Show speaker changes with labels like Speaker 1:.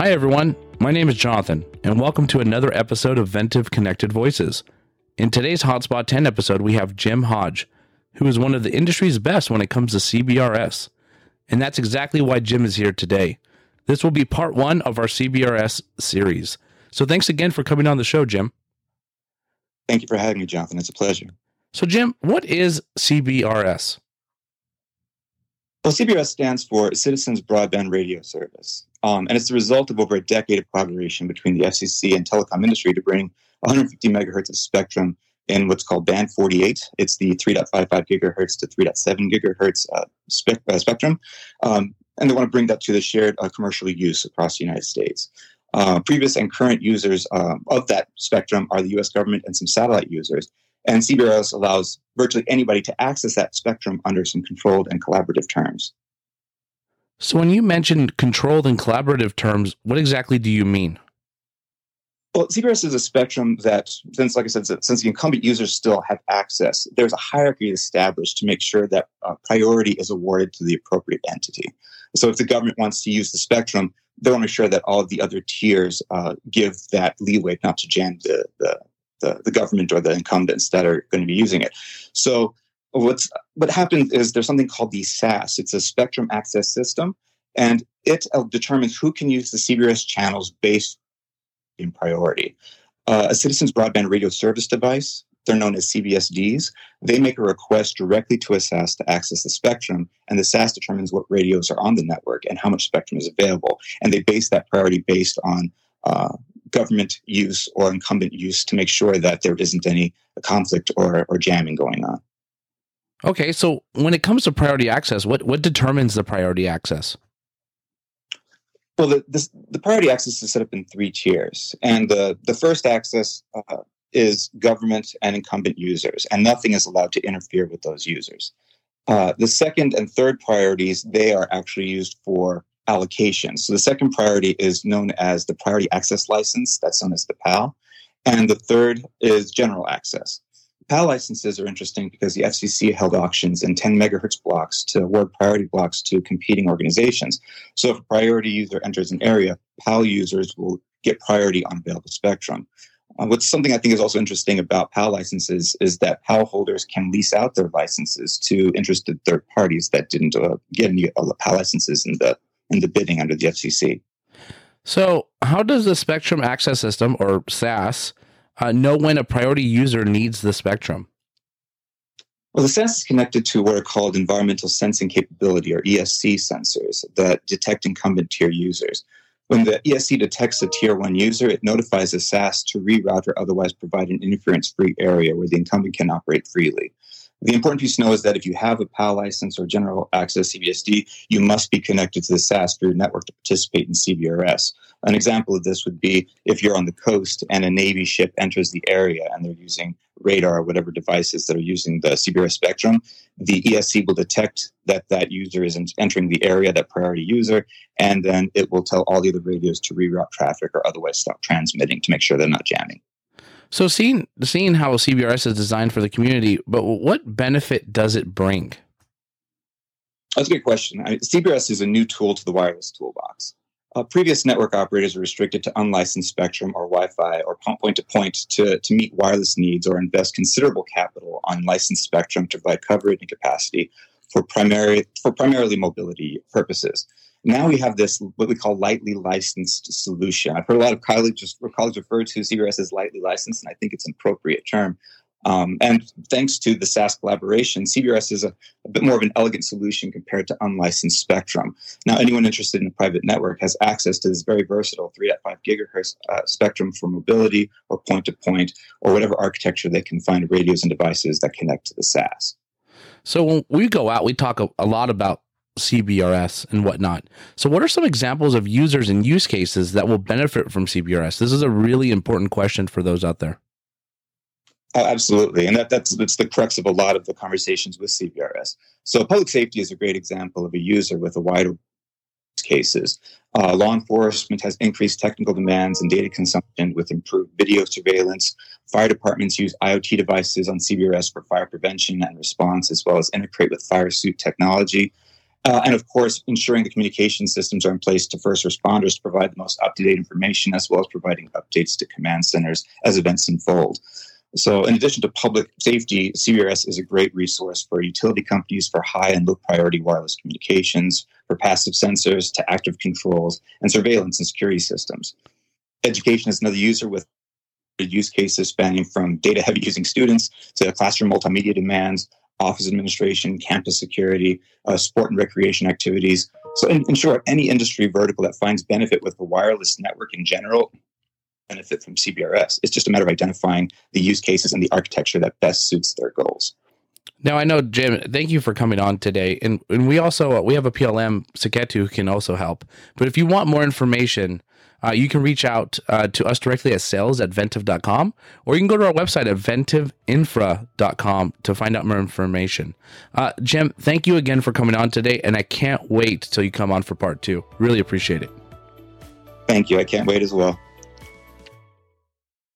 Speaker 1: Hi, everyone. My name is Jonathan, and welcome to another episode of Ventiv Connected Voices. In today's Hotspot 10 episode, we have Jim Hodge, who is one of the industry's best when it comes to CBRS. And that's exactly why Jim is here today. This will be part one of our CBRS series. So thanks again for coming on the show, Jim.
Speaker 2: Thank you for having me, Jonathan. It's a pleasure.
Speaker 1: So, Jim, what is CBRS?
Speaker 2: Well, CBRS stands for Citizens Broadband Radio Service. Um, and it's the result of over a decade of collaboration between the FCC and telecom industry to bring 150 megahertz of spectrum in what's called band 48. It's the 3.55 gigahertz to 3.7 gigahertz uh, uh, spectrum. Um, and they want to bring that to the shared uh, commercial use across the United States. Uh, previous and current users um, of that spectrum are the US government and some satellite users. And CBRS allows virtually anybody to access that spectrum under some controlled and collaborative terms.
Speaker 1: So, when you mentioned controlled and collaborative terms, what exactly do you mean?
Speaker 2: Well, CBRS is a spectrum that, since, like I said, since the incumbent users still have access, there's a hierarchy established to make sure that uh, priority is awarded to the appropriate entity. So, if the government wants to use the spectrum, they want to make sure that all of the other tiers uh, give that leeway not to jam the, the, the, the government or the incumbents that are going to be using it. So, what's what happens is there's something called the SAS. It's a spectrum access system, and it uh, determines who can use the CBRS channels based in priority. Uh, a citizen's broadband radio service device, they're known as CBSDs, they make a request directly to a SAS to access the spectrum, and the SAS determines what radios are on the network and how much spectrum is available. And they base that priority based on uh, government use or incumbent use to make sure that there isn't any conflict or, or jamming going on.
Speaker 1: Okay, so when it comes to priority access, what, what determines the priority access?
Speaker 2: Well, the, this, the priority access is set up in three tiers. And the, the first access uh, is government and incumbent users, and nothing is allowed to interfere with those users. Uh, the second and third priorities, they are actually used for allocation. So the second priority is known as the priority access license, that's known as the PAL. And the third is general access. PAL licenses are interesting because the FCC held auctions in 10 megahertz blocks to award priority blocks to competing organizations. So if a priority user enters an area, PAL users will get priority on available spectrum. Uh, what's something I think is also interesting about PAL licenses is that PAL holders can lease out their licenses to interested third parties that didn't uh, get any uh, PAL licenses in the in the bidding under the FCC.
Speaker 1: So, how does the Spectrum Access System, or SAS, uh, know when a priority user needs the spectrum?
Speaker 2: Well, the SAS is connected to what are called environmental sensing capability, or ESC sensors, that detect incumbent tier users. When the ESC detects a tier one user, it notifies the SAS to reroute or otherwise provide an interference free area where the incumbent can operate freely. The important piece to know is that if you have a PAL license or general access CBSD, you must be connected to the SAS for your network to participate in CBRS. An example of this would be if you're on the coast and a Navy ship enters the area and they're using radar or whatever devices that are using the CBRS spectrum, the ESC will detect that that user is entering the area, that priority user, and then it will tell all the other radios to reroute traffic or otherwise stop transmitting to make sure they're not jamming.
Speaker 1: So seeing seeing how CBRS is designed for the community, but what benefit does it bring?
Speaker 2: That's a good question. I mean, CBRS is a new tool to the wireless toolbox. Uh, previous network operators were restricted to unlicensed spectrum or Wi-Fi or point to point to to meet wireless needs or invest considerable capital on licensed spectrum to provide coverage and capacity for primary for primarily mobility purposes. Now we have this what we call lightly licensed solution. I've heard a lot of colleagues colleagues refer to CBRS as lightly licensed, and I think it's an appropriate term. Um, and thanks to the SAS collaboration, CBRS is a, a, bit more of an elegant solution compared to unlicensed spectrum. Now, anyone interested in a private network has access to this very versatile 3.5 gigahertz uh, spectrum for mobility or point to point or whatever architecture they can find radios and devices that connect to the SAS.
Speaker 1: So when we go out, we talk a, a lot about CBRS and whatnot. So, what are some examples of users and use cases that will benefit from CBRS? This is a really important question for those out there.
Speaker 2: Oh, absolutely, and that, that's that's the crux of a lot of the conversations with CBRS. So, public safety is a great example of a user with a wide use cases. Uh, law enforcement has increased technical demands and data consumption with improved video surveillance. Fire departments use IoT devices on CBRS for fire prevention and response, as well as integrate with fire suit technology. Uh, and of course, ensuring the communication systems are in place to first responders to provide the most up to date information, as well as providing updates to command centers as events unfold. So, in addition to public safety, CBRS is a great resource for utility companies for high and low priority wireless communications, for passive sensors to active controls, and surveillance and security systems. Education is another user with use cases spanning from data heavy using students to classroom multimedia demands, office administration, campus security, uh, sport and recreation activities. So, in, in short, any industry vertical that finds benefit with the wireless network in general benefit from CBRS. It's just a matter of identifying the use cases and the architecture that best suits their goals.
Speaker 1: Now I know Jim. Thank you for coming on today, and and we also uh, we have a PLM Saketu who can also help. But if you want more information, uh, you can reach out uh, to us directly at sales at ventiv.com, or you can go to our website at ventivinfra.com to find out more information. Uh, Jim, thank you again for coming on today, and I can't wait till you come on for part two. Really appreciate it.
Speaker 2: Thank you. I can't wait as well.